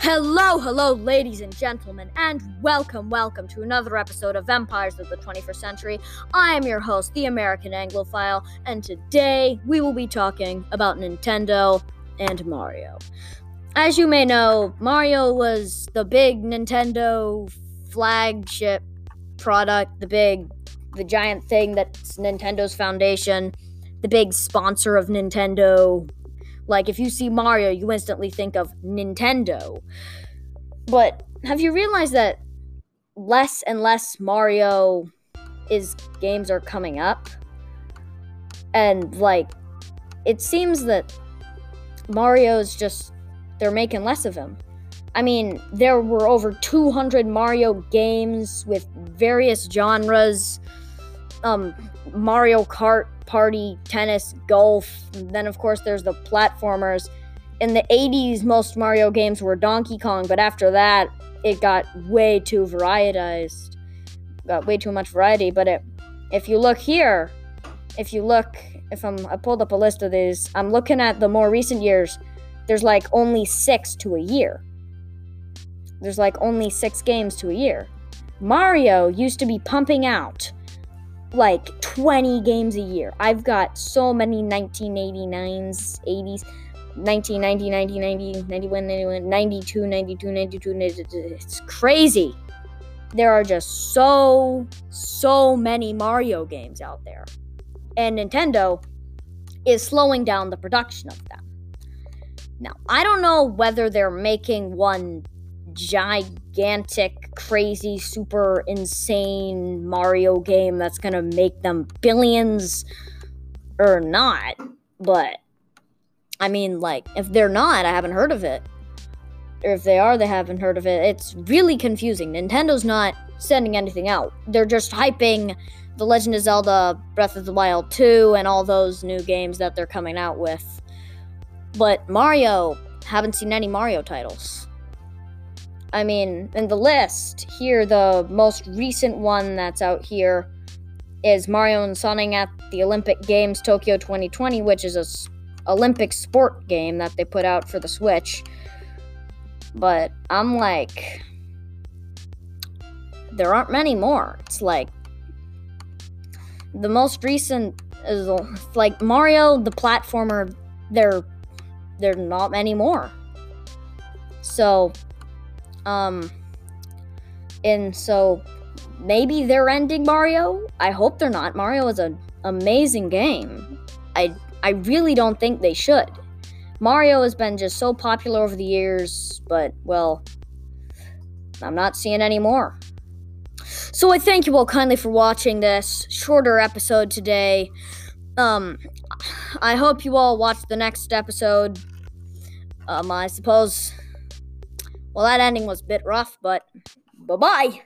Hello, hello, ladies and gentlemen, and welcome, welcome to another episode of Empires of the 21st Century. I am your host, the American Anglophile, and today we will be talking about Nintendo and Mario. As you may know, Mario was the big Nintendo flagship product, the big, the giant thing that's Nintendo's foundation, the big sponsor of Nintendo like, if you see Mario, you instantly think of Nintendo. But have you realized that less and less Mario is games are coming up? And, like, it seems that Mario's just, they're making less of him. I mean, there were over 200 Mario games with various genres. Um, Mario Kart party, tennis, golf. Then, of course, there's the platformers. In the 80s, most Mario games were Donkey Kong, but after that, it got way too varietized. Got way too much variety. But it, if you look here, if you look, if I'm, I pulled up a list of these, I'm looking at the more recent years. There's like only six to a year. There's like only six games to a year. Mario used to be pumping out like 20 games a year. I've got so many 1989s, 80s, 1990, 1990, 91, 91, 92, 92, 92, 92. It's crazy. There are just so, so many Mario games out there. And Nintendo is slowing down the production of them. Now, I don't know whether they're making one gigantic, crazy, super insane Mario game that's gonna make them billions or not. But I mean, like, if they're not, I haven't heard of it. Or if they are, they haven't heard of it. It's really confusing. Nintendo's not sending anything out. They're just hyping The Legend of Zelda Breath of the Wild 2 and all those new games that they're coming out with. But Mario, haven't seen any Mario titles. I mean, in the list here, the most recent one that's out here is Mario and Sonic at the Olympic Games Tokyo 2020, which is a s- Olympic sport game that they put out for the Switch. But I'm like, there aren't many more. It's like the most recent is like Mario the platformer. There, there are not many more. So um, and so maybe they're ending Mario. I hope they're not. Mario is an amazing game. I I really don't think they should. Mario has been just so popular over the years, but well, I'm not seeing any more. So I thank you all kindly for watching this shorter episode today. Um, I hope you all watch the next episode. Um, I suppose well, that ending was a bit rough, but bye bye.